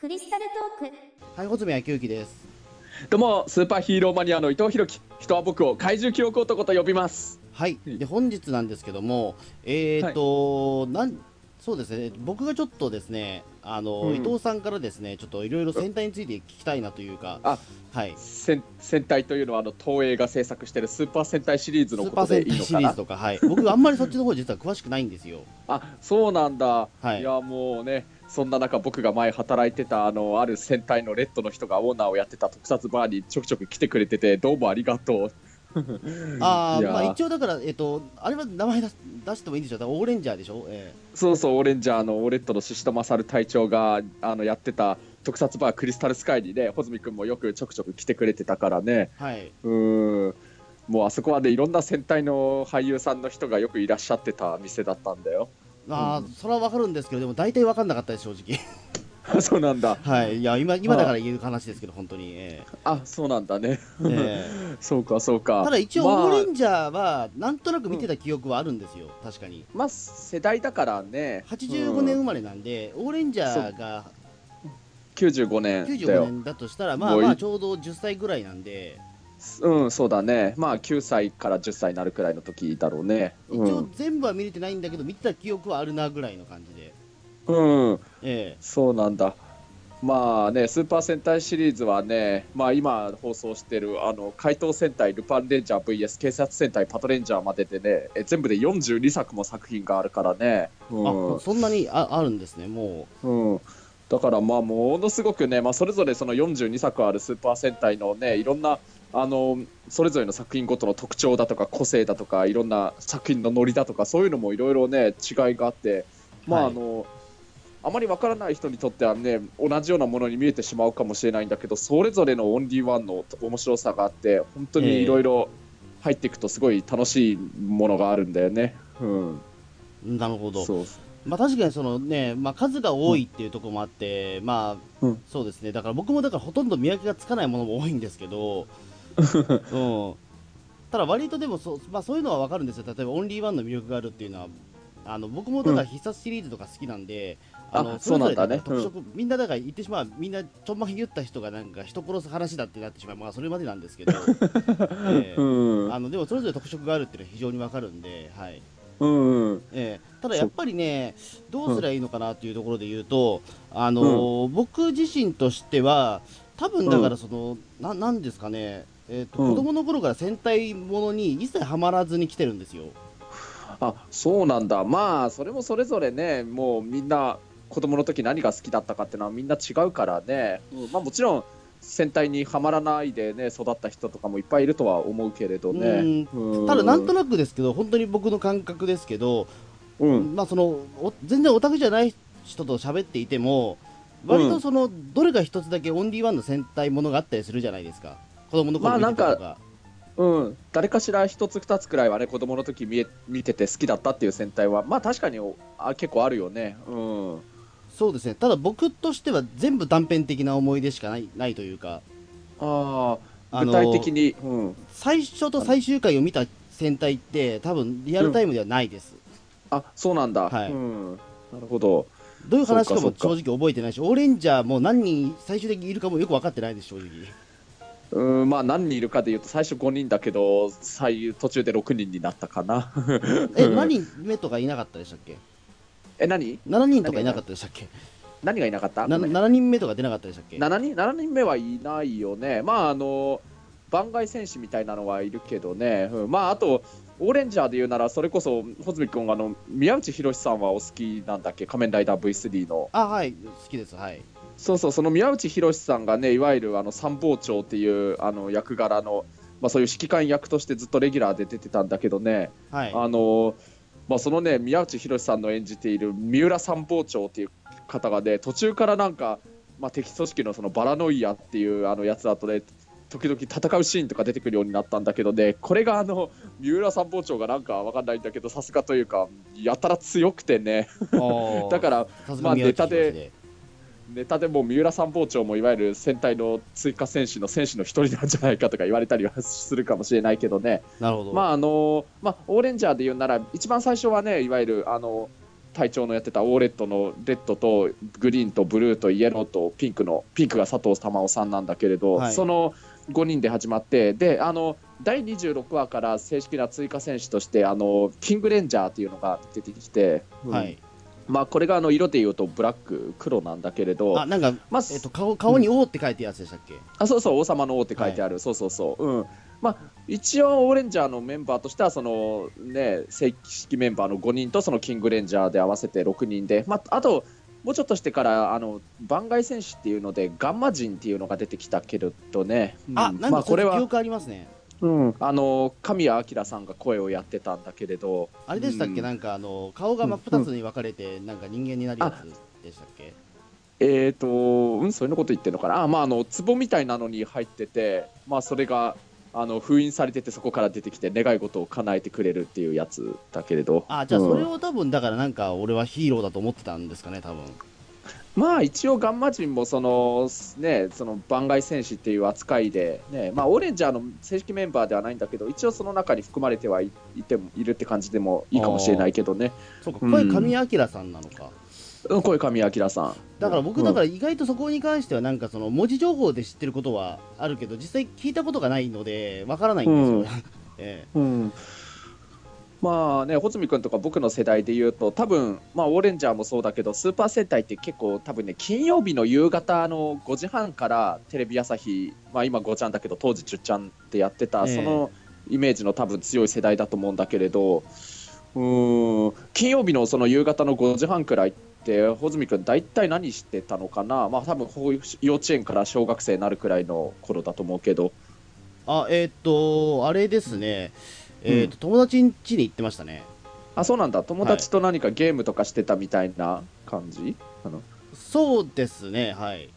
クリスタルトーク。はい、穂積昭之です。どうもスーパーヒーローマニアの伊藤弘樹。人は僕を怪獣記憶男と呼びます。はい、うんで本日なんですけども、えーと、なんそうですね、僕がちょっとですね、あの、うん。伊藤さんからですね、ちょっといろいろ戦隊について聞きたいなというか、あはい、戦戦隊というのはあの東映が制作しているスーパー戦隊シリーズスーのことパー戦隊シでいいのかな。リーズとか、はい、僕あんまりそっちの方実は詳しくないんですよ。あそうなんだ、はいやもうねそんな中僕が前働いてたあのある戦隊のレッドの人がオーナーをやってた特撮バーにちょくちょく来てくれててどうもありがとう。あまあ一応だから、えっと、あれは名前出し出してもいいんでしょ？う、だからオーレンジャーでしょ、えそうそうオレンジャーのオーレッドの宍戸勝隊長があのやってた特撮バークリスタルスカイにね穂積君もよくちょくちょく来てくれてたからね。ーはい、うーん。もうあそこはねいろんな戦隊の俳優さんの人がよくいらっしゃってた店だったんだよあーそれはわかるんですけど、でも大体わかんなかったです、正直。そうなんだ。はい、いや、今今だから言える話ですけど、本当に。えあそうなんだね。ーえ。ー そうかそうか。ただ一応、まあオーレンジャーはなんとなく見てた記憶はあるんですよ、確かに。まあ世代だからね。85年うん生まれなんで、オーレンジャーが95年だ95よ年だとしたら、まあまあちょうど10歳ぐらいなんで、うんそうだね。まあ9歳から10歳になるくらいの時だろうね。一応全部は見れてないんだけど、見てた記憶はあるなぐらいの感じで。うん、うんえ。そうなんだ。まあね、スーパー戦隊シリーズはね、まあ、今放送してるあの怪盗戦隊ルパンレンジャー VS 警察戦隊パトレンジャーまででね、え全部で42作も作品があるからね。えうん。あそんなにああるんですね、もう。ん。だからまあものすごくね、まあ、それぞれその42作あるスーパー戦隊のねいろんなあのそれぞれの作品ごとの特徴だとか個性だとかいろんな作品のノリだとかそういうのもいろいろね違いがあってまあはい。あの、あまりわからない人にとってはね同じようなものに見えてしまうかもしれないんだけどそれぞれのオンリーワンの面白さがあって本当にいろいろ入っていくとすごい楽しいものがあるんだよね。うん、う、なるほど。そう。まあ確かにそのね、まあ、数が多いっていうところもあって、まあ、うん。そうですね、だから僕もだからほとんど見分けがつかないものも多いんですけど、うん、ただ割とでもそう,、まあ、そういうのは分かるんですよ、例えばオンリーワンの魅力があるっていうのは、あの僕もだから必殺シリーズとか好きなんで、あのあそれぞれそうなんだね特色、みんなだから言ってしまう、みんなちょんまげ言った人がなんか人殺す話だってなってしまう、まあそれまでなんですけど、ええ。うん。あのでもそれぞれ特色があるっていうのは非常に分かるんで、はい。うんうん。ええ。ただやっぱりね、どうすりゃいいのかなっていうところで言うと、あのー僕自身としては、多分だからその、ななんですかね、えーとうん。子供の頃から戦隊ものに一切はまらずに来てるんですよ。あそうなんだ。まあそれもそれぞれねもうみんな子供の時何が好きだったかっていうのはみんな違うからね、うん。まあ、もちろん戦隊にはまらないでね育った人とかもいっぱいいるとは思うけれどね。うん。ただなんとなくですけど、本当に僕の感覚ですけど、うん。まあそのお全然オタクじゃない人と喋っていても、割とその、どれか一つだけオンリーワンの戦隊ものがあったりするじゃないですか。子供の頃見てたとか。うん、誰かしら一つ二つくらいはね子供の時見え見てて好きだったっていう戦隊はまあ確かにおあ結構あるよね。うん。そうですね、ただ僕としては全部断片的な思い出しかないないというか、あああの具体的に、うん、最初と最終回を見た戦隊って、多分リアルタイムではないです。あそうなんだ、はい。うん、なるほど。どういう話かも正直覚えてないし、オーレンジャーも何人最終的にいるかもよく分かってないです、正直。うんまあ何人いるかでいうと最初5人だけど最途中で6人になったかな。え、うん。何人目とかいなかったでしたっけ？え何 ?7 人とかいなかったでしたっけ？何がいなかった？な ?7 人目とか出なかったでしたっけ？7人 ,7 人目はいないよね。まああの番外戦士みたいなのはいるけどね、うん。まああとオーレンジャーで言うならそれこそ穂積君あの宮内博さんはお好きなんだっけ？仮面ライダー V3 の。あ、はい、好きです、はい。そうそうその宮内博さんがねいわゆるあの参謀長っていうあの役柄のまあそういう指揮官役としてずっとレギュラーで出てたんだけどね、はい。あのまあ、そのね宮内博さんの演じている三浦参謀長っていう方がね途中からなんか、まあ、敵組織のそのバラノイアっていうあのやつだとね時々戦うシーンとか出てくるようになったんだけどねこれがあの三浦参謀長がなんかわかんないんだけどさすがというかやたら強くてね。だからまあネタでネタでも三浦参謀長もいわゆる戦隊の追加選手の選手の一人なんじゃないかとか言われたりはするかもしれないけどね。なるほど。まああのまあ、オーレンジャーで言うなら一番最初はねいわゆるあの隊長のやってたオーレットのレッドとグリーンとブルーとイエローとピンクのピンクが佐藤珠緒さんなんだけれど、はい。その5人で始まってであの第26話から正式な追加選手としてあのキングレンジャーっていうのが出てきて、うんはいまあ、これがあの色で言うとブラック黒なんだけれどあなんか、まあえっと、顔顔に「王」って書いてるやつでしたっけ、あそうそう王様の王って書いてある、そうそうそう。うん。まあ一応オレンジャーのメンバーとしてはそのね正式メンバーの5人とそのキングレンジャーで合わせて6人でまああともうちょっとしてからあの番外選手っていうのでガンマ人っていうのが出てきたけれどね、うん。あなんまあこれは記憶ありますねうん。あの神谷明さんが声をやってたんだけれど。あれでしたっけ、うん。なんかあの顔が真っ二つに分かれて、なんか人間になるやつでしたっけ？えーとうんそれのこと言ってるのかな？あまああの壺みたいなのに入っててまあそれがあの封印されててそこから出てきて願い事を叶えてくれるっていうやつだけれど。あじゃあそれうんを多分だからなんか俺はヒーローだと思ってたんですかね多分まあ一応ガンマ人もそのねその番外戦士っていう扱いでねまあオレンジャーの正式メンバーではないんだけど一応その中に含まれてはいいてもいるって感じでもいいかもしれないけどね。そうかうん。声神明さんなのか、うん声神明さん。だから僕うんだから意外とそこに関してはなんかその文字情報で知ってることはあるけど実際聞いたことがないのでわからないんですよ、え。うんまあね、穂積君とか僕の世代で言うと、多分まあオレンジャーもそうだけど、スーパー戦隊って結構、多分ね、金曜日の夕方の5時半からテレビ朝日、まあ、今5ちゃんだけど、当時10ちゃんってやってた、ええ。そのイメージの多分強い世代だと思うんだけれど、うーん金曜日のその夕方の5時半くらいって、穂積君、大体何してたのかな、まあ多分幼稚園から小学生になるくらいの頃だと思うけど。あえーっとあれですねえーっと、友達ん家に行ってましたね。あそうなんだ。友達と何かゲームとかしてたみたいな感じ、あの。そうですねはい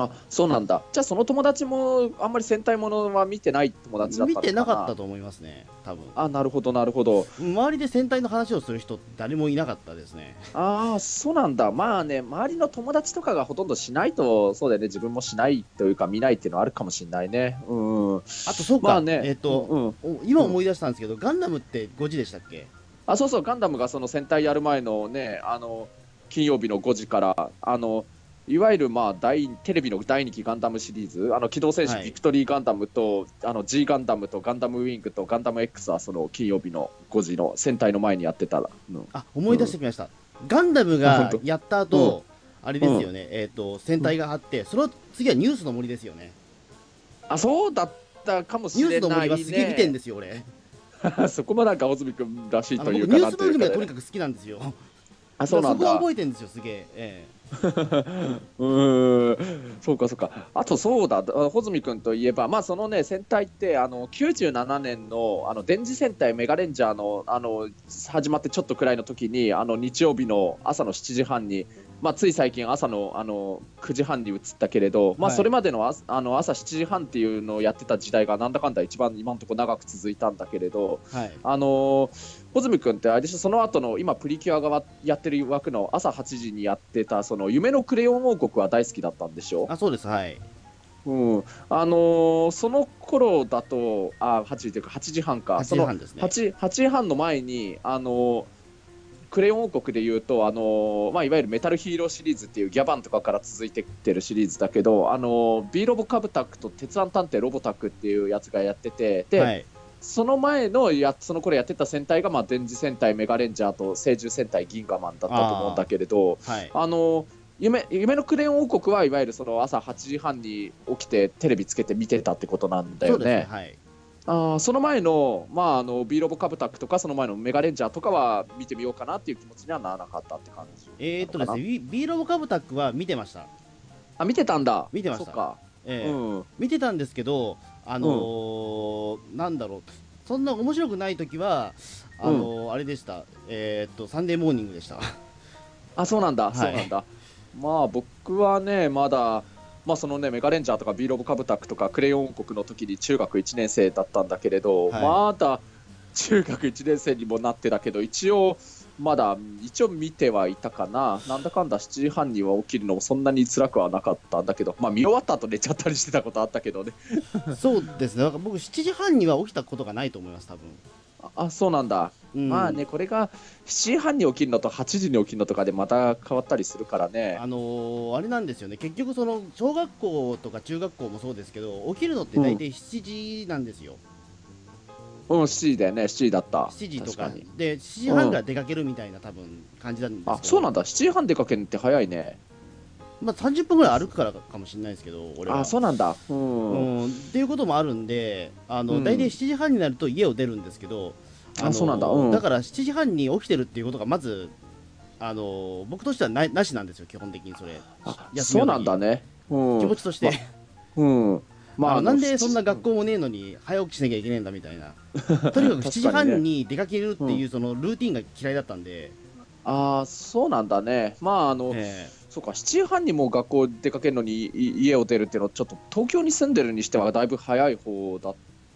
あそうなんだ。じゃあその友達もあんまり戦隊ものは見てない友達だった見てなかったと思いますね多分。あなるほどなるほど。周りで戦隊の話をする人誰もいなかったですね。ああそうなんだ。まあね周りの友達とかがほとんどしないとそうだよね。自分もしないというか見ないっていうのはあるかもしれないね。うんあとそうか、まあね。えーっと、うんお今思い出したんですけど、ガンダムって5時でしたっけ？あそうそう。ガンダムがその戦隊やる前のねあの金曜日の5時からあのいわゆるまあ大テレビの第2期ガンダムシリーズあの機動戦士はい。ビクトリーガンダムと、あの G ガンダムとガンダムウィングとガンダム X はその金曜日の5時の戦隊の前にやってたら、うんあ思い出してきました、ガンダムあがやった後、あれですよね、えーっと戦隊があって、その次はニュースの森ですよね。あそうだったかもしニュースのれない森はすげえ見てんねですよ俺。そこもなんか大泉君らしいあというの僕ニュース番組はとにかく好きなんですよ。あそうなんそこはだ覚えてるんですよすげええ うーん。そうかそうか。あとそうだ。あ穂積君といえばまあそのね戦隊ってあの97年のあの電磁戦隊メガレンジャーのあの始まってちょっとくらいの時にあの日曜日の朝の7時半にまあ、つい最近朝のあの9時半に移ったけれど、まあ、はい。それまでのああの朝7時半っていうのをやってた時代がなんだかんだ一番今のところ長く続いたんだけれど、えはい。あのー、穂積君ってあれでしょその後の今プリキュアがやってる枠の朝8時にやってたその夢のクレヨン王国は大好きだったんでしょ、あそうですはい。うん。あのーその頃だとあ8時というか8時半か。8その時半ですね。8, 8時半の前にあのークレヨン王国でいうと、あのーまあ、いわゆるメタルヒーローシリーズっていうギャバンとかから続いてきてるシリーズだけど、あのー、ビーロボカブタックと鉄腕探偵ロボタックっていうやつがやっててで、はいその前のやその頃やってた戦隊が、まあ、電磁戦隊メガレンジャーと聖獣戦隊ギンガマンだったと思うんだけれどはい。あの夢夢のクレヨン王国はいわゆるその朝8時半に起きてテレビつけて見てたってことなんだよね。ね。はい。あーその前の,、まあ、あのビーロボカブタックとかその前のメガレンジャーとかは見てみようかなっていう気持ちにはならなかったって感じえーっとですねビビーロボカブタックは見てました。あ見てたんだ。見てました。か、ええ。うん。見てたんですけどあのーなんだろう。そんな面白くない時はあのーあれでした。えーっとサンデーモーニングでした。あそうなんだ、はい。そうなんだ。まあ僕はねまだまあそのねメガレンジャーとかビーロボカブタックとかクレヨン王国の時に中学1年生だったんだけれど、はい。まだ中学1年生にもなってたけど一応まだ一応見てはいたかな。なんだかんだ7時半には起きるのもそんなに辛くはなかったんだけど。まあ見終わった後寝ちゃったりしてたことあったけどね。そうですね。僕7時半には起きたことがないと思います多分。あそうなんだ、うん。まあねこれが7時半に起きるのと8時に起きるのとかでまた変わったりするからね。あのーあれなんですよね。結局その小学校とか中学校もそうですけど起きるのって大体7時なんですよ、うん7時だよね。7時だった。7時とか。で7時半から出かけるみたいな多分感じなんですけど。あそうなんだ。7時半出かけるって早いね。まあ、30分ぐらい歩くからかもしれないですけど俺は。あそうなんだ。うん、うん、っていうこともあるんであの、うん。大体7時半になると家を出るんですけどのあそうなんだ。うん。だから7時半に起きてるっていうことがまずあの僕としてはないなしなんですよ基本的にそれ。あそうなんだね、うん、気持ちとして、うんまあなんで7そんな学校もねえのに早起きしなきゃいけないんだみたいな。とにかく7時半に出かけるっていう そのルーティンが嫌いだったんで、ああそうなんだね。まああの、えそうか7時半にもう学校出かけるのにい家を出るっていうのはちょっと東京に住んでるにしてはだいぶ早い方だっ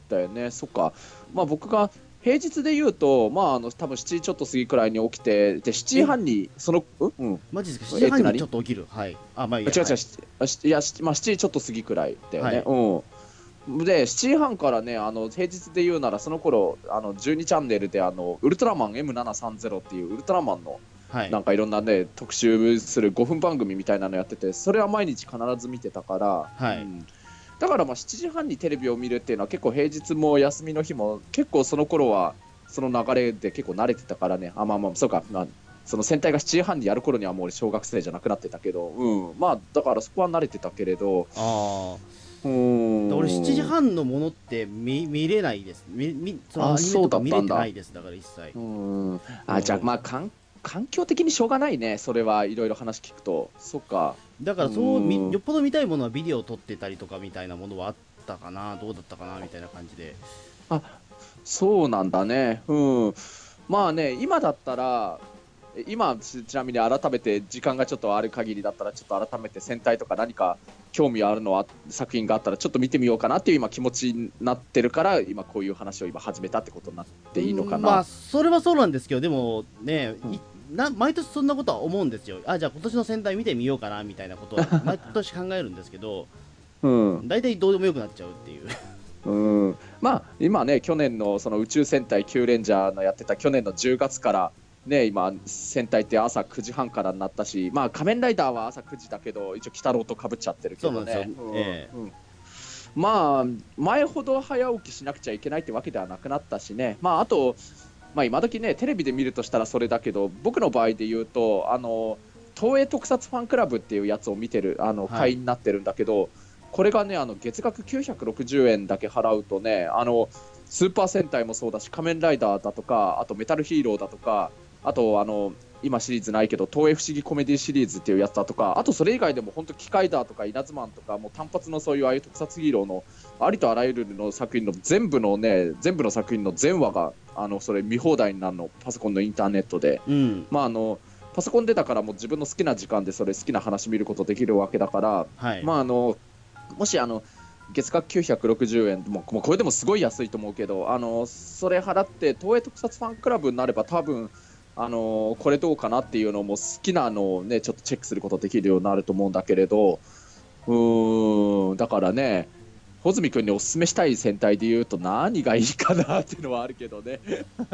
たよね。そっか。まあ僕が平日で言うとまああの多分7時ちょっと過ぎくらいに起きてで7時半にそのうん？マジですか？7時半にちょっと起きる？はい。あまあいいや。違う違う、はい。いやしまあ7時ちょっと過ぎくらいだよね、はい。うん。で7時半からねあの平日で言うならその頃あの12チャンネルであのウルトラマン M730 っていうウルトラマンのはい。なんかいろんなね特集する5分番組みたいなのやっててそれは毎日必ず見てたから、はい。うんだからまあ7時半にテレビを見るっていうのは結構平日も休みの日も結構その頃はその流れで結構慣れてたからね。あまあまあそうか、まあ、その戦隊が7時半にやる頃にはもう俺小学生じゃなくなってたけど、うん、まあだからそこは慣れてたけれど。ああうん。俺7時半のものって見見れないです。見見そのあアニメとか見れてないですだから一切。うん。あじゃあまあかん環境的にしょうがないね。それはいろいろ話聞くと。そっかだからそうよっぽど見たいものはビデオを撮ってたりとかみたいなものはあったかな？どうだったかな？みたいな感じで。そうなんだね。うん。まあね、今だったら、え今ちちなみに改めて時間がちょっとある限りだったらちょっと改めて戦隊とか何か興味あるのは作品があったらちょっと見てみようかなっていう今気持ちになってるから今こういう話を今始めたってことになっていいのかな。まあそれはそうなんですけどでもね、いな毎年そんなことは思うんですよ。あじゃあ今年の戦隊見てみようかなみたいなことは 毎年考えるんですけどうん。大体どうでもよくなっちゃうっていう。うん、まあ今ね去年のその宇宙戦隊キューレンジャーのやってた去年の10月からね今戦隊って朝9時半からになったしまあ仮面ライダーは朝9時だけど一応鬼太郎とかぶっちゃってるけどね。まあ前ほど早起きしなくちゃいけないってわけではなくなったしね。まああとまあ今時ねテレビで見るとしたらそれだけど僕の場合で言うとあの東映特撮ファンクラブっていうやつを見てるあのはい。会員になってるんだけど、これがねあの月額960円だけ払うとねあのスーパー戦隊もそうだし仮面ライダーだとかあとメタルヒーローだとかあとあの今シリーズないけど東映不思議コメディシリーズっていうやつだとかあとそれ以外でも本当機械だとか稲妻とかもう単発のそういうああいう特撮ヒーローのありとあらゆるの作品の全部のね全部の作品の全話があのそれ見放題になるの。パソコンのインターネットで。うん。まああのパソコンでだからもう自分の好きな時間でそれ好きな話見ることできるわけだからはい、まああのもしあの月額960円もうもうこれでもすごい安いと思うけどあのそれ払って東映特撮ファンクラブになれば多分あのこれどうかなっていうのも好きなのをねちょっとチェックすることできるようになると思うんだけれどうーんだからね穂積君におすすめしたい戦隊で言うと何がいいかなっていうのはあるけどね。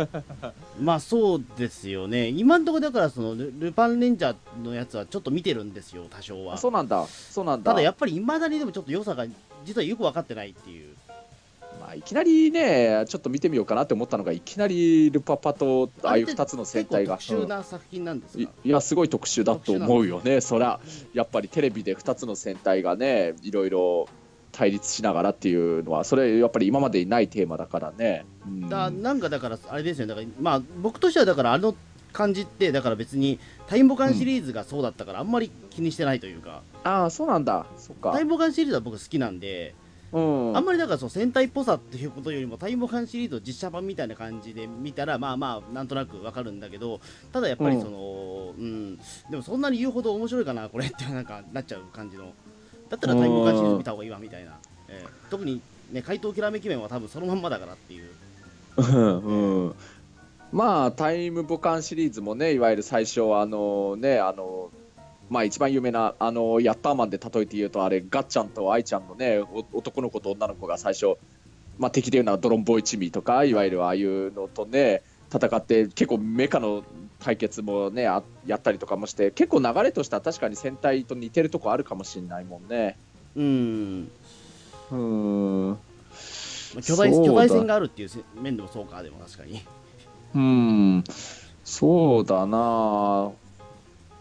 まあそうですよね。今のところだからそのルルパンレンジャーのやつはちょっと見てるんですよ多少は。そうなんだ。そうなんだ。ただやっぱりいまだにでもちょっと良さが実はよく分かってないっていうまあ、いきなりね、ちょっと見てみようかなって思ったのが、いきなりルパパとああいう2つの戦隊が。特殊な作品なんですうん。いや、すごい特殊だと思うよね、そりゃ、やっぱりテレビで2つの戦隊がね、いろいろ対立しながらっていうのは、それ、やっぱり今までにないテーマだからね。うん。だなんかだからあれですよね。だからまあ僕としてはだからあの感じってだから別にタイムボカンシリーズがそうだったからあんまり気にしてないというか、ああ、そうなんだ、そっか。タイ。ムボカンシリーズは僕好きなんで、うん。あんまりだからその戦隊っぽさっていうことよりもタイムボカンシリーズを実写版みたいな感じで見たらまあまあなんとなくわかるんだけどただやっぱりそのうん、でもそんなに言うほど面白いかなこれってなんかなっちゃう感じの。だったらタイムボカンシリーズ見た方がいいわみたいな、ええ。特にね怪盗きらめき面は多分そのまんまだからっていう。うん。うん。まあタイムボカンシリーズもねいわゆる最初あのねあのまあ一番有名なあのヤッターマンで例えて言うとあれガッチャンとアイちゃんのねお男の子と女の子が最初まあ、敵でいうのはドロンボーイチミとかいわゆるああいうのとね戦って結構メカの対決もねあやったりとかもして結構流れとしては確かに戦隊と似てるとこあるかもしれないもんね。うん。うん。まあ巨大巨大戦があるっていうせ面でもそうかでも確かに。うん、そうだな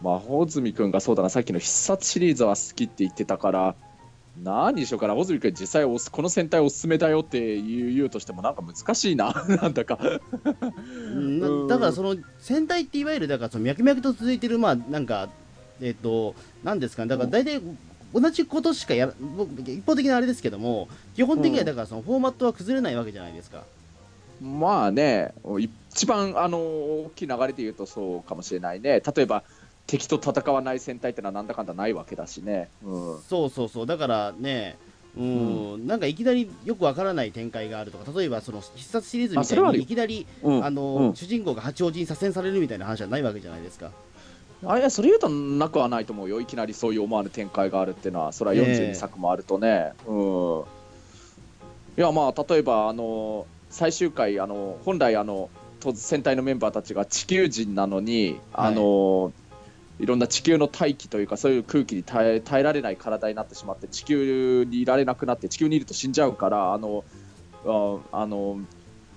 魔法住くんがそうだなさっきの必殺シリーズは好きって言ってたから何にしようかな穂積君実際おすこの戦隊おすすめだよって言う言うとしてもなんか難しいな。なんだか。うんなうん。だからその戦隊っていわゆるだからその脈々と続いてるまあなんかえっ、となんですかねだから大体同じことしかやら僕一方的なあれですけども基本的にはだからそのフォーマットは崩れないわけじゃないですか、まあね一番あの大きい流れで言うとそうかもしれないね。例えば敵と戦わない戦隊ってのはなんだかんだないわけだしね、うん、そうそうそう。だからねうん、なんかいきなりよくわからない展開があるとか例えばその必殺シリーズみたいにいきなりうん。あの、うん。主人公が八王子に左遷されるみたいな話はないわけじゃないですか。あいやそれ言うとなくはないと思うよ。いきなりそういう思わぬ展開があるっていうのはそれはええ42作もあるとね、うん。いやまあ例えばあの最終回あの本来あのと戦隊のメンバーたちが地球人なのに、あのいろんな地球の大気というかそういう空気に耐え耐えられない体になってしまって地球にいられなくなって地球にいると死んじゃうからあのああの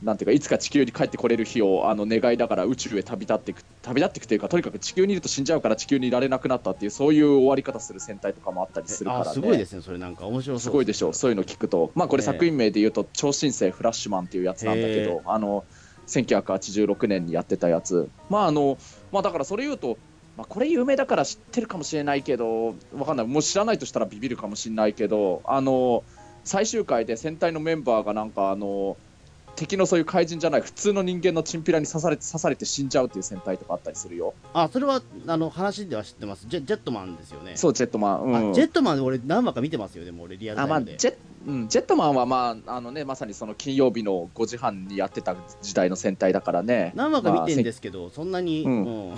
なんていうかいつか地球に帰ってこれる日をあの願いながら宇宙へ旅立っていく旅立っていくというかとにかく地球にいると死んじゃうから地球にいられなくなったっていうそういう終わり方する戦隊とかもあったりするからね。あすごいですねそれなんか。面白そうすごいでしょう、そういうの聞くと、まあ、これええ。作品名で言うと、超新星フラッシュマンっていうやつなんだけど、あの1986年にやってたやつ、まああのまあ、だからそれ言うと、まあ、これ有名だから知ってるかもしれないけど、わかんない、もう知らないとしたらビビるかもしれないけど、あの最終回で戦隊のメンバーがなんか、あの敵のそういう怪人じゃない普通の人間のチンピラに刺されて刺されて死んじゃうっていう戦隊とかあったりするよ。あそれはあの話では知ってます。ジェジェットマンですよね。そうジェットマン、うん。あジェットマンで俺何話か見てますよでも俺リアルタあまあ、イムで、ジェうん、ジェットマンは、まああのね、まさにその金曜日の5時半にやってた時代の戦隊だからね、何話か見てんですけど、そんなに、ううん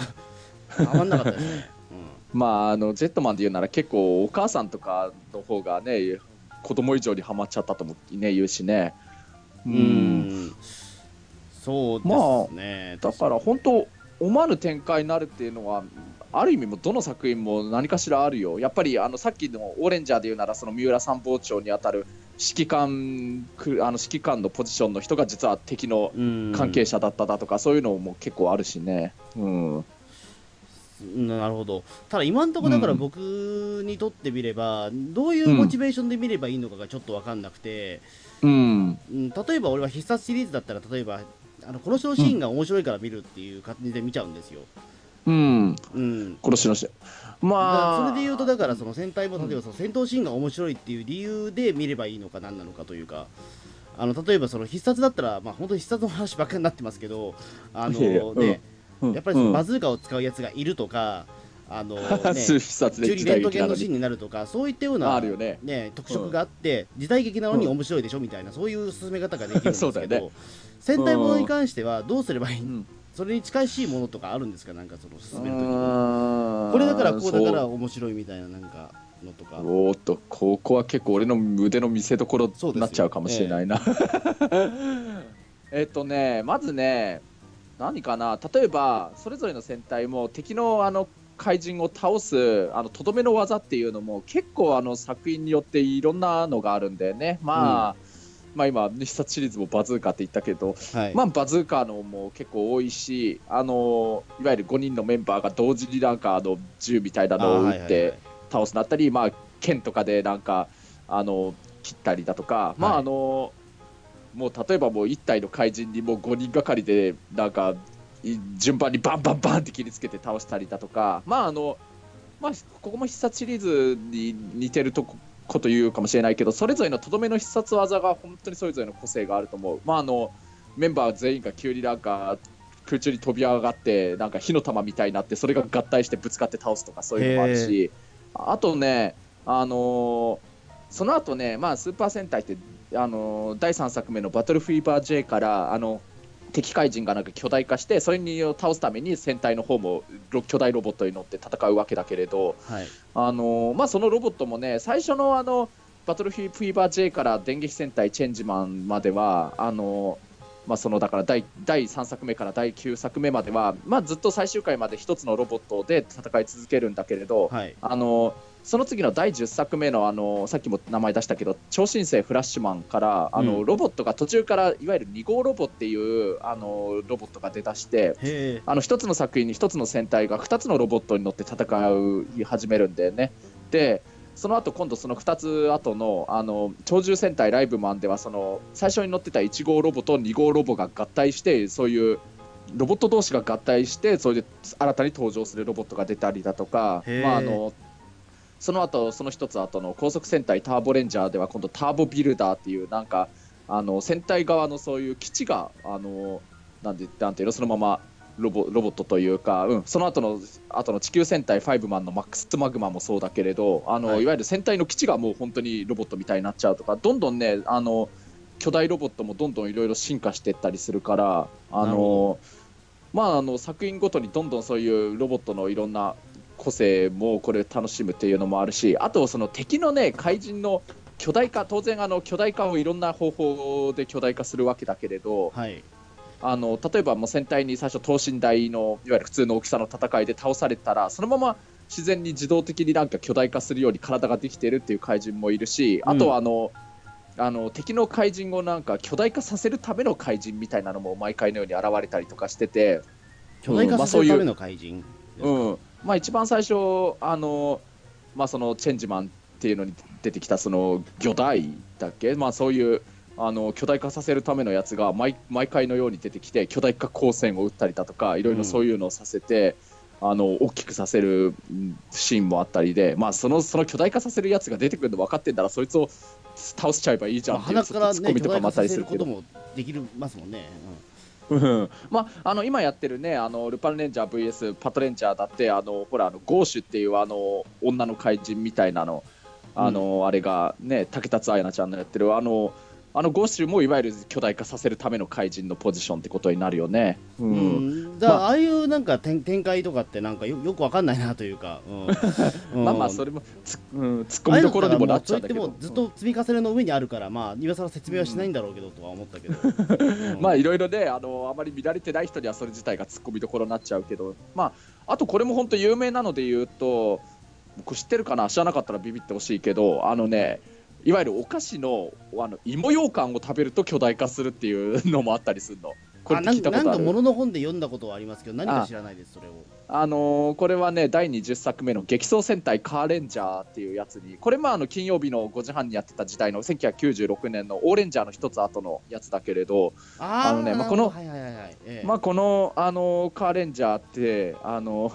ん、ハマんなかったですね、まあ、あのジェットマンで言うなら結構お母さんとかの方がね子供以上にはまっちゃったとも、ね、言うしね、ううん。ん、そうですね、だから本当思わぬ展開になるっていうのはある意味もどの作品も何かしらあるよ。やっぱりあのさっきのオレンジャーで言うならその三浦参謀長にあたる指揮官くあの指揮官のポジションの人が実は敵のうん。関係者だっただとか、そういうのも結構あるしね。うん、うんなるほど。ただ今のところだからうん。僕にとってみれば、どういうモチベーションで見ればいいのかがちょっと分かんなくて、うん、うん、例えば俺は必殺シリーズだったら例えばあの殺しのシーンが面白いから見るっていう感じで見ちゃうんですよ、うん、うん、殺しのし。だからまあ、それで言うとだからその戦隊も例えばその戦闘シーンが面白いっていう理由で見ればいいのか何なのかというか。あの例えばその必殺だったらまあ本当に必殺の話ばっかりになってますけどあのねうんやっぱりそのうんバズーカを使うやつがいるとかあの ね必殺で急に時レントゲンの。シーンになるとかそういったようなあるよね。ね、特色があって、時代劇なのに面白いでしょみたいな、そういう進め方ができるんですけど、ね戦隊ものに関してはどうすればいい、うんそれに近しいものとかあるんですか、なんかその進めるときに。ここれだからこうだから面白いみたいななんかのとか。おーっとここは結構俺の腕の見せ所になっちゃうかもしれないな。えっとねまずね何かな？例えばそれぞれの戦隊も敵のあの怪人を倒すあのとどめの技っていうのも結構あの作品によっていろんなのがあるんだよね。まあ、まあ今必殺シリーズもバズーカって言ったけど、はい。まあ、バズーカのも結構多いし、あのいわゆる5人のメンバーが同時になんかあの銃みたいなのを撃って倒すなったり、まあ、剣とかでなんかあの切ったりだとか、まあはい。あのもう例えばもう1体の怪人にもう5人がかりでなんか順番にバンバンバンって切りつけて倒したりだとか、まああのまあ、ここも必殺シリーズに似てるとここと言うかもしれないけどそれぞれのとどめの必殺技が本当にそれぞれの個性があると思う。まああのメンバー全員が急になんか空中に飛び上がってなんか火の玉みたいになってそれが合体してぶつかって倒すとかそういうのもあるしあとねあのーその後ねまあスーパー戦隊ってあのー第3作目のバトルフィーバー J からあの敵怪人がなんか巨大化してそれにを倒すために戦隊の方もロ巨大ロボットに乗って戦うわけだけれどはい。あのーまあそのロボットもね最初のあのバトルフィーバー J から電撃戦隊チェンジマンまではあのまあ、そのだから第第3作目から第9作目までは、まあ、ずっと最終回まで一つのロボットで戦い続けるんだけれど、はい。あのその次の第10作目のあのさっきも名前出したけど超新星フラッシュマンからあの、うん。ロボットが途中からいわゆる2号ロボっていうあのロボットが出だしてあの1つの作品に1つの戦隊が2つのロボットに乗って戦い始めるんだよね。でその後今度その2つ後のあの超獣戦隊ライブマンではその最初に乗ってた1号ロボと2号ロボが合体してそういうロボット同士が合体してそれで新たに登場するロボットが出たりだとかまあ、あのその後その一つ後の高速戦隊ターボレンジャーでは今度ターボビルダーっていうなんかあの戦隊側のそういう基地があのなんでなんていうのそのままロボロボットというか、うん、その後の後の地球戦隊ファイブマンのマックス・マグマもそうだけれどあの、はい。い、わゆる戦隊の基地がもう本当にロボットみたいになっちゃうとかどんどんねあの巨大ロボットもどんどんいろいろ進化していったりするからあのほまああの作品ごとにどんどんそういうロボットのいろんな個性もこれ楽しむっていうのもあるしあとその敵のね怪人の巨大化当然あの巨大化をいろんな方法で巨大化するわけだけれどはいあの例えばもう戦隊に最初等身大のいわゆる普通の大きさの戦いで倒されたらそのまま自然に自動的になんか巨大化するように体ができているっていう怪人もいるしあとはあの、あの敵の怪人をなんか巨大化させるための怪人みたいなのも毎回のように現れたりとかしてて、巨大化させるための怪人ですか？うん。まあ、一番最初あの、まあ、そのチェンジマンっていうのに出てきたその魚大だっけ、まあ、そういうあの巨大化させるためのやつが毎毎回のように出てきて巨大化光線を打ったりだとかいろいろそういうのをさせて、あの大きくさせるうんシーンもあったりで、まあ、そのその巨大化させるやつが出てくるの分かってんだらそいつを倒しちゃえばいいじゃんまあっていう鼻からねツッコミとかもあったりするけど。ることもできますもんね。うん。まあ、あの今やってるねあのルパンレンジャー VS パトレンジャーだってあのほらあのゴーシュっていうあの女の怪人みたいなのあの、あれがね竹達彩奈ちゃんのやってるあのあのゴーシュもいわゆる巨大化させるための怪人のポジションってことになるよね。ううん。うん。だからあ。あいうなんか展展開とかってなんかよよくわかんないなというか、うん。うん。まあまあそれもつ、うん、突っ込みどころにもなっちゃうんだけど。もうずっと積み重ねの上にあるから、まあ今更説明はしないんだろうけどとは思ったけど、う んまあいろいろねあのあまり見られてない人にはそれ自体が突っ込みどころになっちゃうけど。まああとこれも本当有名なので言うと僕知ってるかな？知らなかったらビビってほしいけどあのねいわゆるお菓子のあの芋羊羹を食べると巨大化するっていうのもあったりするの。これ聞いたことある？なんか物の本で読んだことはありますけど何か知らないですそれを。あのーこれはね第20作目の「激走戦隊カーレンジャー」っていうやつにこれもあの金曜日の5時半にやってた時代の1996年のオーレンジャーの一つ後のやつだけれどあーあのねまあこのはいはいはいはい、ええ。まあ、この、あのカーレンジャーって、あの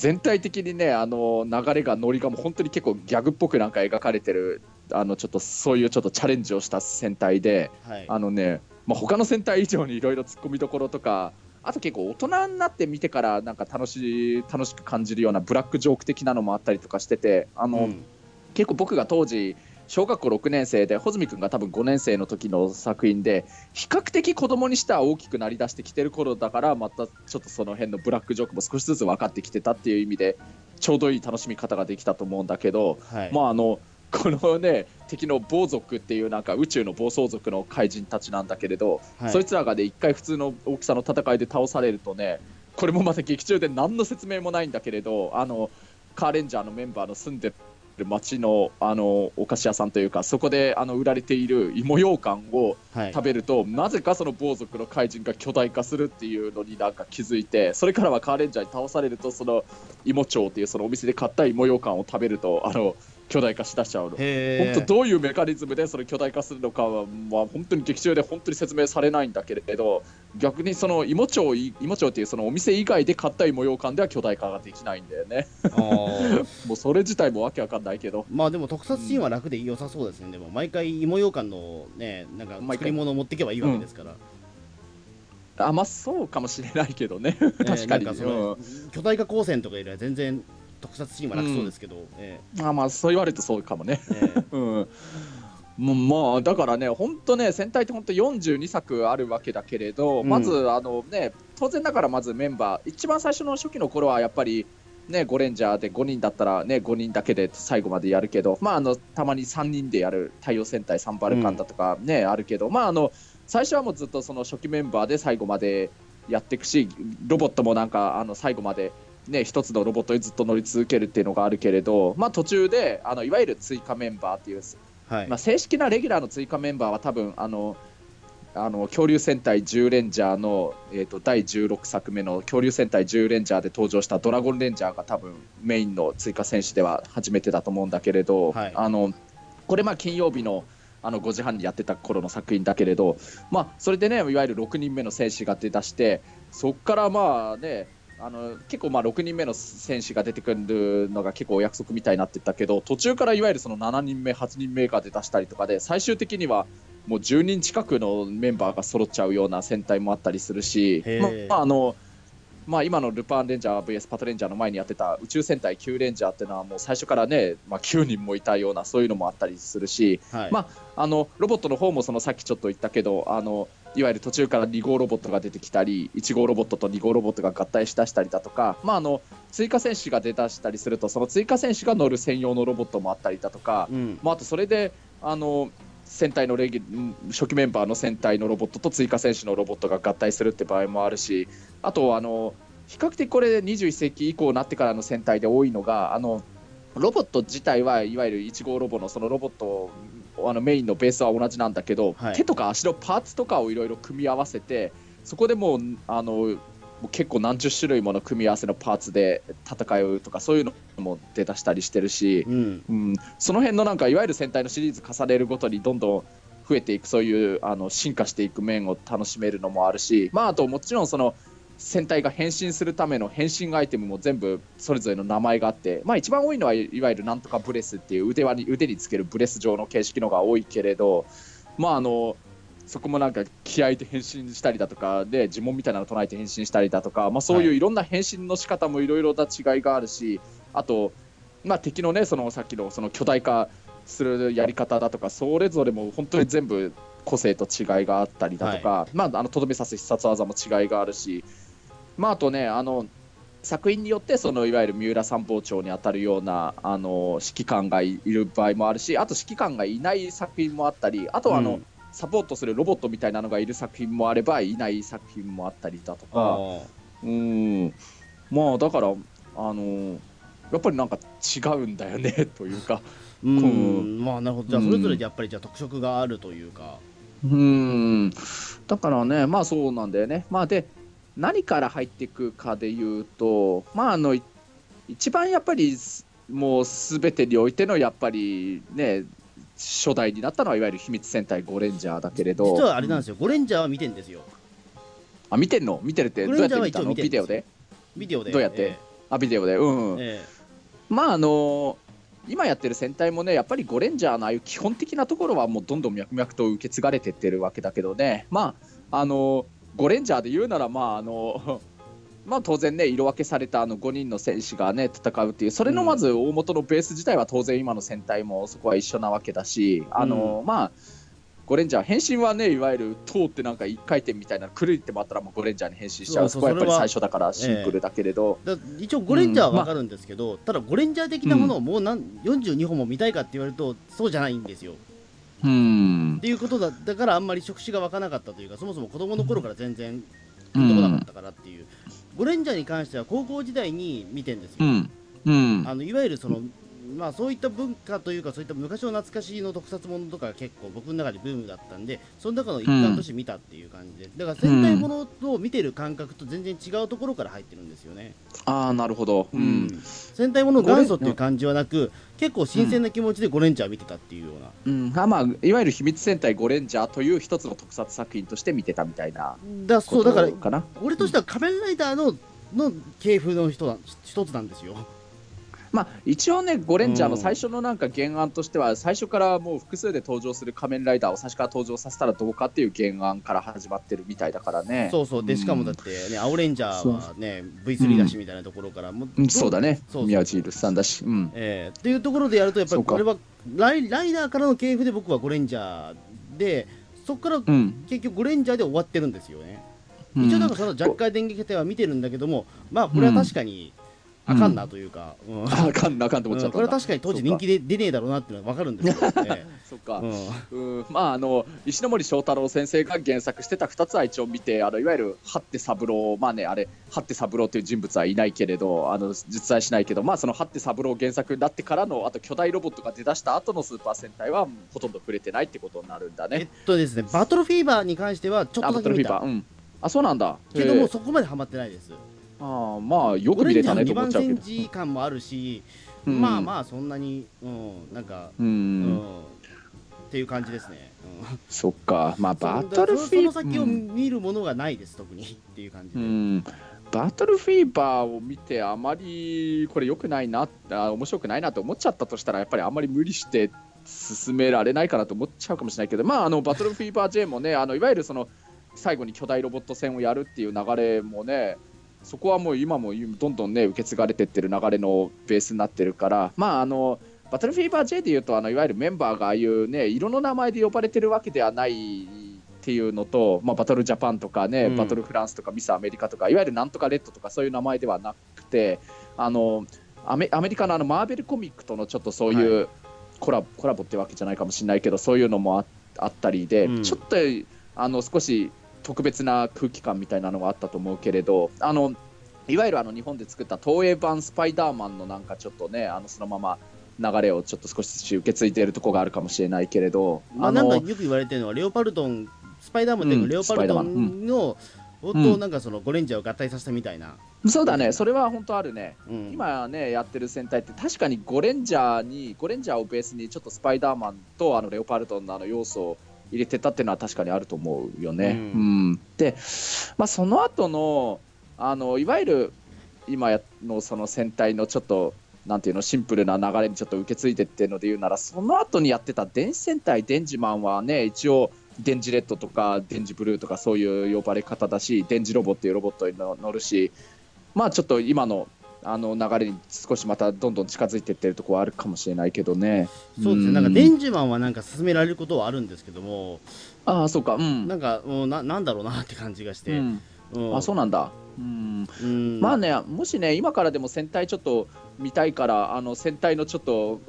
全体的にね、あの流れが、ノリがもう本当に結構ギャグっぽくなんか描かれてる、あのちょっとそういうちょっとチャレンジをした戦隊で、はい。あのね、まあ、他の戦隊以上にいろいろ突っ込みどころとか、あと結構大人になって見てからなんか楽しい楽しく感じるようなブラックジョーク的なのもあったりとかしてて、あの、うん。結構僕が当時小学校6年生で穂積君が多分5年生の時の作品で比較的子供にしては大きくなりだしてきてる頃だからまたちょっとその辺のブラックジョークも少しずつ分かってきてたっていう意味でちょうどいい楽しみ方ができたと思うんだけど、はい。まああのこのね敵の暴族っていうなんか宇宙の暴走族の怪人たちなんだけれど、はい。そいつらがね一回普通の大きさの戦いで倒されるとねこれもまた劇中で何の説明もないんだけれどあのカーレンジャーのメンバーの住んでる町のあのお菓子屋さんというかそこであの売られている芋羊羹をはい。食べると、なぜかその暴族の怪人が巨大化するっていうのになんか気づいてそれからはカーレンジャーに倒されるとその芋町っていうそのお店で買った芋羊羹を食べるとあの巨大化しだしちゃうの。へ本当どういうメカニズムでそれ巨大化するのかは、まあ、本当に劇中で本当に説明されないんだけれど逆にその芋町い芋町っていうそのお店以外で買った芋羊羹では巨大化ができないんだよね。もうそれ自体もわけわかんないけど。まあでも特撮シーンは楽で良さそうですね、でも毎回芋羊羹のねなんか作り物を持っていけばいいわけですから、あまあそうかもしれないけどね。えー 確かに、なんかその、巨大化光線とかよりは全然特撮シーンは楽そうですけど、えうんあまあそう言われるとそうかもね。ええ。え うん。もうまあだからね、本当ね、戦隊って本当42作あるわけだけれど、うん。まずあのね、当然ながらまずメンバー、一番最初の初期の頃はやっぱり、ね、5レンジャーで5人だったら、ね、5人だけで最後までやるけど、まあ、あのたまに3人でやる太陽戦隊サンバルカンだとか、ねあるけど、まあ、あの最初はもうずっとその初期メンバーで最後までやっていくしロボットもなんかあの最後まで、ね、一つのロボットにずっと乗り続けるっていうのがあるけれど、まあ、途中であのいわゆる追加メンバーっていう、はい。まあ、正式なレギュラーの追加メンバーは多分あのあの恐竜戦隊10レンジャーの、えー、と第16作目の恐竜戦隊10レンジャーで登場したドラゴンレンジャーが多分メインの追加戦士では初めてだと思うんだけれど、はい。あのこれまあ金曜日のあの5時半にやってた頃の作品だけれど、まあ、それでねいわゆる6人目の戦士が出だしてそこからまあねあの結構まあ6人目の戦士が出てくるのが結構お約束みたいになってたけど途中からいわゆるその7人目8人目が出だしたりとかで最終的にはもう10人近くのメンバーが揃っちゃうような戦隊もあったりするしまああのまあ、今のルパンレンジャー VS パトレンジャーの前にやってた宇宙戦隊9レンジャーっていうのはもう最初からね、まあ、9人もいたようなそういうのもあったりするし、はい。まあのロボットの方もそのさっきちょっと言ったけどあのいわゆる途中から2号ロボットが出てきたり1号ロボットと2号ロボットが合体しだしたりだとか、まあ、あの追加戦士が出だしたりするとその追加戦士が乗る専用のロボットもあったりだとか、うん。まあ、あとそれであの戦隊のレギ初期メンバーの戦隊のロボットと追加戦士のロボットが合体するって場合もあるしあとあの比較的これ21世紀以降になってからの戦隊で多いのがあのロボット自体はいわゆる1号ロボのそのロボットあのメインのベースは同じなんだけど、はい。手とか足のパーツとかをいろいろ組み合わせてそこでもうあのもう結構何十種類もの組み合わせのパーツで戦うとかそういうのも出だしたりしてるし、うん。うん、その辺のなんかいわゆる戦隊のシリーズ重ねるごとにどんどん増えていくそういうあの進化していく面を楽しめるのもあるし、まあ、あともちろんその戦隊が変身するための変身アイテムも全部それぞれの名前があって、まあ、一番多いのはいいわゆるなんとかブレスっていう腕輪に腕につけるブレス状の形式のが多いけれど、まあ、あのそこもなんか気合で変身したりだとかで呪文みたいなの唱えて変身したりだとか、まあ、そういうい。ろんな変身の仕方もいろいろな違いがあるしあと、まあ、敵のねそのさっきのその巨大化するやり方だとかそれぞれも本当に全部個性と違いがあったりだとか、まあ、あのとどめさす必殺技も違いがあるし、まあ、あとねあの作品によってそのいわゆる三浦参謀長に当たるようなあの指揮官がいる場合もあるしあと指揮官がいない作品もあったりあとはあの、うんサポートするロボットみたいなのがいる作品もあればいない作品もあったりだとか。うん。まあだからあのやっぱりなんか違うんだよねというか。うん。まあなるほど。じゃあうんそれぞれでやっぱりじゃあ特色があるというか。うん。だからねまあそうなんだよね。まあで何から入っていくかでいうとまああのい一番やっぱりすもう全てにおいてのやっぱりね初代になったのはいわゆる秘密戦隊ゴレンジャーだけれど。実はあれなんですよ。ゴレンジャーは見てんですよ。あ見てんの？見てるって？どうやって見たの？ビデオで？ビデオで。どうやって？えあビデオで？うん、うん。ええ。まああの今やってる戦隊もねやっぱりゴレンジャーのああいう基本的なところはもうどんどん脈々と受け継がれてってるわけだけどね。まああのゴレンジャーで言うならまああのまあ当然ね色分けされたあの5人の戦士がね戦うっていうそれのまず大元のベース自体は当然今の戦隊もそこは一緒なわけだしあの、まあゴレンジャー変身はねいわゆる通ってなんか一回転みたいなくるりって回ったらもうゴレンジャーに変身しちゃう。そこはやっぱり最初だからシンプルだけれど、だ一応ゴレンジャーはわかるんですけど、ただゴレンジャー的なものをもうなん42本も見たいかって言われるとそうじゃないんですよ。うん。っていうことだだからあんまり触手が湧かなかったというかそもそも子供の頃から全然とこなかったからっていう、ゴレンジャーに関しては高校時代に見てんですよ、うん。うん。あのいわゆるそのまあそういった文化というかそういった昔の懐かしいの特撮ものとかが結構僕の中でブームだったんでその中の一環として見たっていう感じで、だから戦隊ものを見てる感覚と全然違うところから入ってるんですよね、ああなるほど、うん。戦隊ものの元祖っていう感じはなく結構新鮮な気持ちでゴレンジャー見てたっていうような、うん。あまあ、いわゆる秘密戦隊ゴレンジャーという一つの特撮作品として見てたみたいなだそうだから俺としては仮面ライダーのの系譜の人だ一つなんですよまあ、一応ねゴレンジャーの最初のなんか原案としては、最初からもう複数で登場する仮面ライダーを最初から登場させたらどうかっていう原案から始まってるみたいだからね。そうそう。でしかもだってね、青レンジャーはね V3 だしみたいなところからもうん。そうだね。そうそう。宮地ルさんだし、うん、えーっていうところでやるとやっぱりこれはライライダーからの系譜で僕はゴレンジャーでそこからうん。結局ゴレンジャーで終わってるんですよね、うん。一応なんかその若干電撃隊は見てるんだけどもまあこれは確かに、あかんなというか、うん。あかんなあかんと思っちゃったんだ、は確かに当時人気で出ねえだろうなっていうのは分かるんですけど、ね そっか、うん。うん。まああの石ノ森章太郎先生が原作してた2つは一応見てあのいわゆる八手三郎まあねあれ八手三郎という人物はいないけれどあの実在しないけどまあその八手三郎原作になってからのあと巨大ロボットが出だした後のスーパー戦隊はほとんど触れてないってことになるんだえっね。とですね、バトルフィーバーに関してはちょっあバとだけ見たトルフィーバー、うん、あそうなんだ。けども、そこまでハマってないです。あーまあよく2見れたねと思っ番ちゃうけど。戦時感もあるし、うんまあまあそんなに、うん、なんか、ううんん、っていう感じですね。うんそっかまあバそトルフィーバその先をー、見るものがないです、特にっていう感じで。うん、バトルフィーバーを見てあまりこれ良くないなあ面白くないなと思っちゃったとしたらやっぱりあんまり無理して進められないかなと思っちゃうかもしれないけどまああのバトルフィーバー J もねあのいわゆるその最後に巨大ロボット戦をやるっていう流れもねそこはもう今もどんどんね受け継がれてってる流れのベースになってるからまああのバトルフィーバー J でいうとあのいわゆるメンバーがああいうね色の名前で呼ばれてるわけではないっていうのと、まあ、バトルジャパンとかね、うん。バトルフランスとかミスアメリカとかいわゆるなんとかレッドとかそういう名前ではなくてあのアメアメリカのあのマーベルコミックとのちょっとそういうコラ,、コラボってわけじゃないかもしれないけどそういうのもああったりで、うん。ちょっとあの少し特別な空気感みたいなのがあったと思うけれどあのいわゆるあの日本で作った東映版スパイダーマンのなんかちょっとねあのそのまま流れをちょっと少しずつ受け継いでいるところがあるかもしれないけれど、まあ、なんかよく言われてるのは、レオパルトン、スパイダーマンでうんレオパルトンンの、とうん。なんかそのゴレンジャーを合体させたみたいな。そうだねそれは本当あるね。うん、今ねやってる戦隊って確かにゴレンジャーにゴレンジャーをベースにちょっとスパイダーマンとあのレオパルトンのあの要素を入れてたっていうのは確かにあると思うよね。ううんんで、まあ、その後のあのいわゆる今やのその戦隊のちょっとなんていうのシンプルな流れにちょっと受け継いでっていうので言うならその後にやってた電子戦隊デンジマンはね一応デンジレッドとかデンジブルーとかそういう呼ばれ方だしデンジロボっていうロボットに乗るしまあちょっと今のあの流れに少しまたどんどん近づいていってるところはあるかもしれないけどね。そうですね、ん。なんかデンジマンはなんか進められることはあるんですけども、ああそうか。うん。なんか、うんななんだろうなって感じがして、うん。うん。あそうなんだ。うん。うん。まあね、もしね、今からでも戦隊ちょっと見たいから、あの戦隊のちょっと、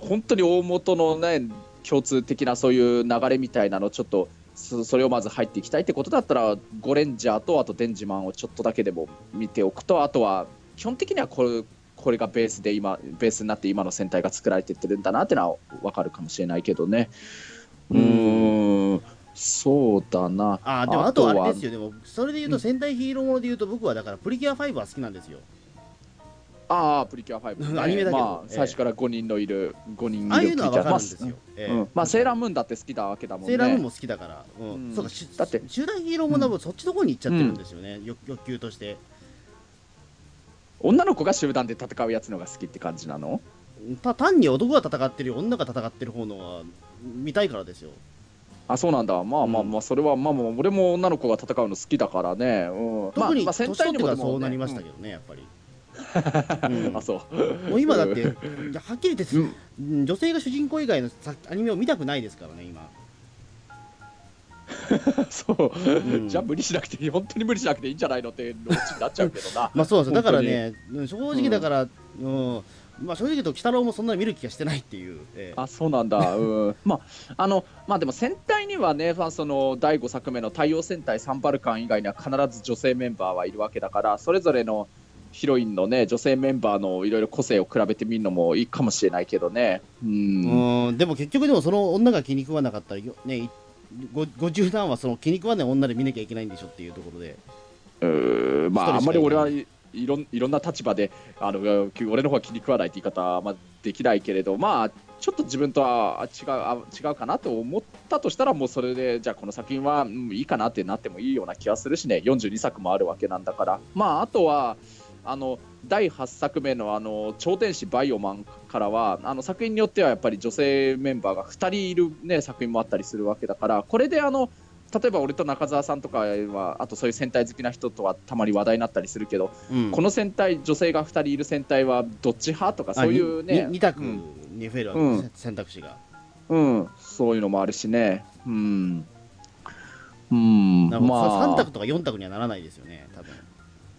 本当に大元のね、共通的なそういう流れみたいなの、ちょっとそそれをまず入っていきたいってことだったら、ゴレンジャーとあとデンジマンをちょっとだけでも見ておくと、あとは基本的にはこれこれがベースで今、ベースになって今の戦隊が作られていってるんだなってのは分かるかもしれないけどね。うーん、そうだな。あでもあとはあれはですよ、でもそれで言うと戦隊ヒーローもので言うと、僕はだからプリキュア5は好きなんですよ。ああ、プリキュア5、ね、アニメだけど。まあ、ええ。最初から5人のいる、5人ああいうのは分かるんですまよ。えあ、セーラームーンだって好きなわけだもんね。セーラームーンも好きだから、うん。うん。そうかしだって集団ヒーローものはそっちの方に行っちゃってるんですよね、欲欲求として。女の子が集団で戦うやつのが好きって感じなの？た単に男が戦ってるよ。女が戦ってる方のは見たいからですよ。あそうなんだ、まあまあまあ、それは、まあまあ、俺も女の子が戦うの好きだからね、うん、特にまあ、年取ってからそうなりましたけけどね、やっぱり。ど、うん。あそう、もう今だって、はっきり言って、うんうん。女性が主人公以外のさアニメを見たくないですからね、今。そう、うん。じゃあ無理しなくていい、本当に無理しなくていいんじゃないのって、ローチになっちゃうけどな。まあそうですよだからね、うん正直だから、うん。まあ、正直言うと、鬼太郎もそんなに見る気がしてないっていう。ええ。あそうなんだ、うん、まああのまあでも戦隊にはね、まあ、その第5作目の太陽戦隊サンバルカン以外には必ず女性メンバーはいるわけだから、それぞれのヒロインのね女性メンバーのいろいろ個性を比べてみるのもいいかもしれないけどね。うん、うん。でも結局でもその女が気に食わなかったらよね50段はその気に食わない女で見なきゃいけないんでしょっていうところで。うーまああんまり俺はいいろんいろんな立場であの俺の方は気に食わないって言い方はまあできないけれど、まあちょっと自分とはあ違うあ違うかなと思ったとしたらもうそれでじゃあこの作品は、うん、いいかなってなってもいいような気はするしね。42作もあるわけなんだから。まああとはあの第8作目のあの超天使バイオマンからはあの作品によってはやっぱり女性メンバーが2人いる、ね、作品もあったりするわけだからこれであの例えば俺と中澤さんとかはあとそういう戦隊好きな人とはたまに話題になったりするけど、うん。この戦隊女性が2人いる戦隊はどっち派とかそういうね。2択うんに増えるわけです、うん。選択肢が。うん、そういうのもあるしね。うん、うん、まあ。3択とか4択にはならないですよね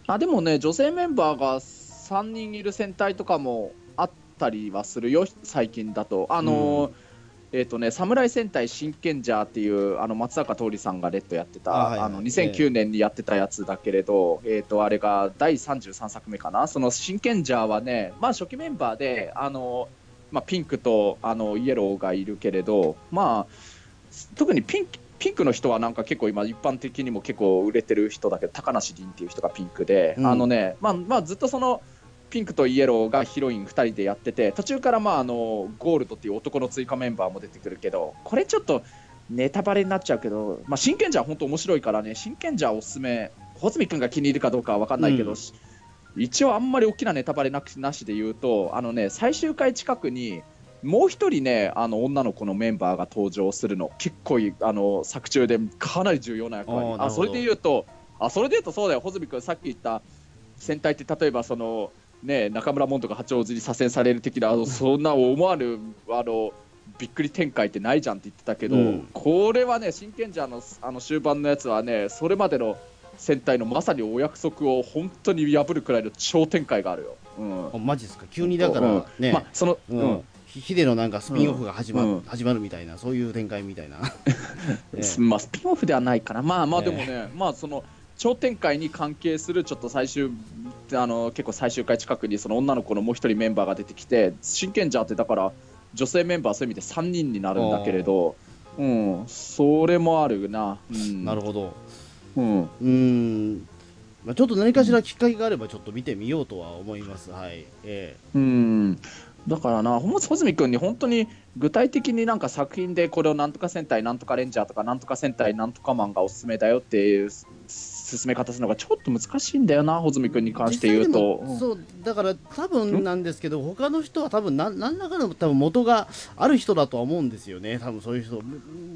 あでもね女性メンバーが3人いる戦隊とかもあったりはするよ、最近だと。あのーえっ、とね、侍戦隊真剣ジャーっていうあの松坂桃李さんがレッドやってた、あ、あはいはいの2009年にやってたやつだけれど、えっ、とあれが第33作目かな、その真剣ジャーはね、まあ初期メンバーで、あのまあピンクとあのイエローがいるけれど、まあ特にピンク。ピンクの人はなんか結構今一般的にも結構売れてる人だけど高梨凛っていう人がピンクで、うん。あのねまあまあずっとそのピンクとイエローがヒロイン2人でやってて途中からまああのゴールドっていう男の追加メンバーも出てくるけどこれちょっとネタバレになっちゃうけど、まあ、真剣じゃ本当面白いからね真剣じゃおすすめ穂積君が気に入るかどうかは分かんないけど、うん。一応あんまり大きなネタバレなくなしで言うとあのね最終回近くにもう一人ねあの女の子のメンバーが登場するの。結構いあの作中でかなり重要な役割。あそれで言うとあそれで言うとそうだよ。穂積君さっき言った戦隊って例えばそのね中村門とか八王子に左遷される的なあのそんな思わぬあのびっくり展開ってないじゃんって言ってたけど、うん。これはね真剣者のあの終盤のやつはねそれまでの戦隊のまさにお約束を本当に破るくらいの超展開があるよ。うん。あマジですか？急にだからうん。ね、まあその、ううん。んひヒデのなんかスピンオフが始ま,、うん始まるみたいなそういう展開みたいな、ね まあ、スピンオフではないかな、まあまあええでもね、まあその超展開に関係するちょっと最終あの結構最終回近くにその女の子のもう一人メンバーが出てきて真剣者ってだから女性メンバーそういう意味で3人になるんだけれど、うん、それもあるな、うん、なるほど。うん、うーん、まあ、ちょっと何かしらきっかけがあればちょっと見てみようとは思います。はい。え。うん、だからな、ほんま穂積君に本当に具体的になんか作品でこれをなんとか戦隊、なんとかレンジャーとか、なんとか戦隊、なんとかマンがおすすめだよっていう進め方するのがちょっと難しいんだよな、穂積君に関して言うと。そうだから多分なんですけど他の人は多分何何らかの多分元がある人だとは思うんですよね。多分そういう人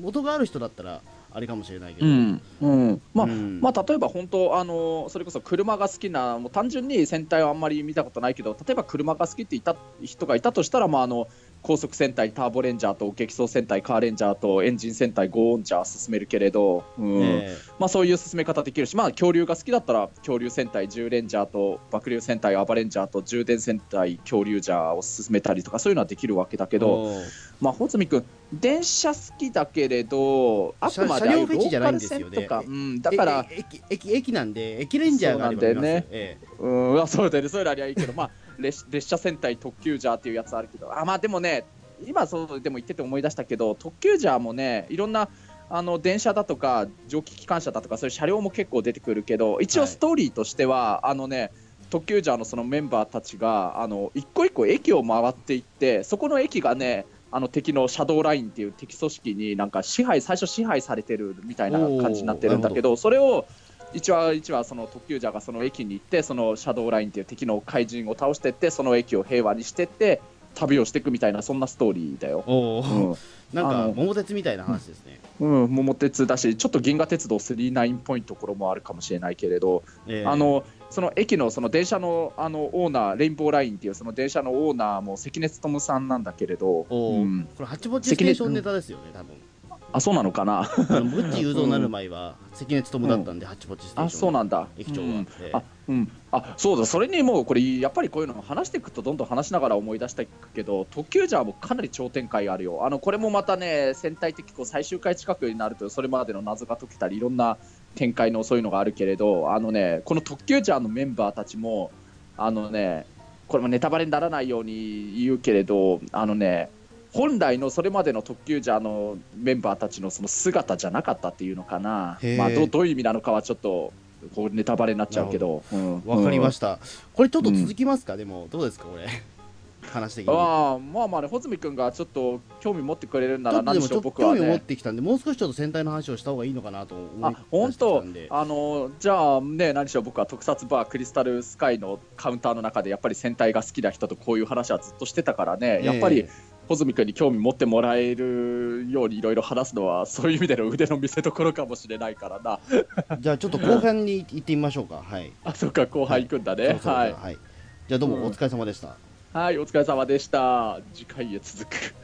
元がある人だったら。あれかもしれないけど、うん。うん。まあうん。まあ、例えば本当あの、それこそ車が好きな、もう単純に戦隊はあんまり見たことないけど、例えば車が好きっていた人がいたとしたら、まあ、あの高速戦隊ターボレンジャーと激走戦隊カーレンジャーとエンジン戦隊ゴーンジャー進めるけれど、うん。え。まあ、そういう進め方できるし、まあ、恐竜が好きだったら恐竜戦隊10レンジャーと爆竜戦隊アバレンジャーと充電戦隊恐竜ジャーを進めたりとかそういうのはできるわけだけえど、まあ、穂積君電車好きだけれどあくまで車両フェチじゃないんですよね。ローカル線とか、うん、だからええ駅駅駅なんで駅レンジャーがあればね。ええ。うん、あそうだよね、そういうのありゃいいけど、まあ、列列車戦隊特急ジャーっていうやつあるけど、あまあでもね、今そうでも言ってて思い出したけど、特急ジャーもね、いろんなあの電車だとか、蒸気機関車だとか、そういう車両も結構出てくるけど、一応はい。ストーリーとしては、あのね、特急ジャーのそのメンバーたちが、あの一個一個駅を回っていって、そこの駅がね、あの敵のシャドーラインっていう敵組織になんか支配最初支配されてるみたいな感じになってるんだけどそれを一話一話その特急ジャーがその駅に行ってそのシャドーラインっていう敵の怪人を倒してってその駅を平和にしてって旅をしていくみたいなそんなストーリーだよ。うん。なんか桃鉄みたいな話ですね、うん、桃鉄だしちょっと銀河鉄道39っぽいところもあるかもしれないけれど、ええ。あのその駅のその電車のあのオーナーレインボーラインっていうその電車のオーナーも関根勤さんなんだけれど、うん。これハッチポッチステーションネタですよね多分あそうなのかな？あのグッチ雄三になる前は関根勤だったんで、ハッチポッチステーあションそうなんだ。駅長は、うん。ええ。あうん、あそうだ、それにもうこれ、やっぱりこういうのも話していくと、どんどん話しながら思い出していくけど、特急ジャーもかなり超展開あるよ、あのこれもまたね、戦隊的こう最終回近くになると、それまでの謎が解けたり、いろんな展開のそういうのがあるけれど、あのね、この特急ジャーのメンバーたちも、あのね、これもネタバレにならないように言うけれど、あのね、本来のそれまでの特急ジャーのメンバーたちのその姿じゃなかったっていうのかな。まあ、どどういう意味なのかはちょっとこうネタバレになっちゃうけど、うん。わかりましした、これちょっと続きますか、でもどうですか？これ。話的にああまあまあね、穂積君がちょっと興味持ってくれるなら何でもちょっと僕は興味を持っね。てきたんでもう少しちょっと戦隊の話をした方がいいのかなと思いあ本当？あのじゃあね何しろ僕は特撮バークリスタルスカイのカウンターの中でやっぱり戦隊が好きな人とこういう話はずっとしてたからね、やっぱりえ穂積君に興味持ってもらえるようにいろいろ話すのはそういう意味での腕の見せ所かもしれないからな。えじゃあちょっと後半に行ってみましょうか。はい。あそっか後半行くんだね、はい、はい、じゃあどうもお疲れ様でした、はい、お疲れ様でした。次回へ続く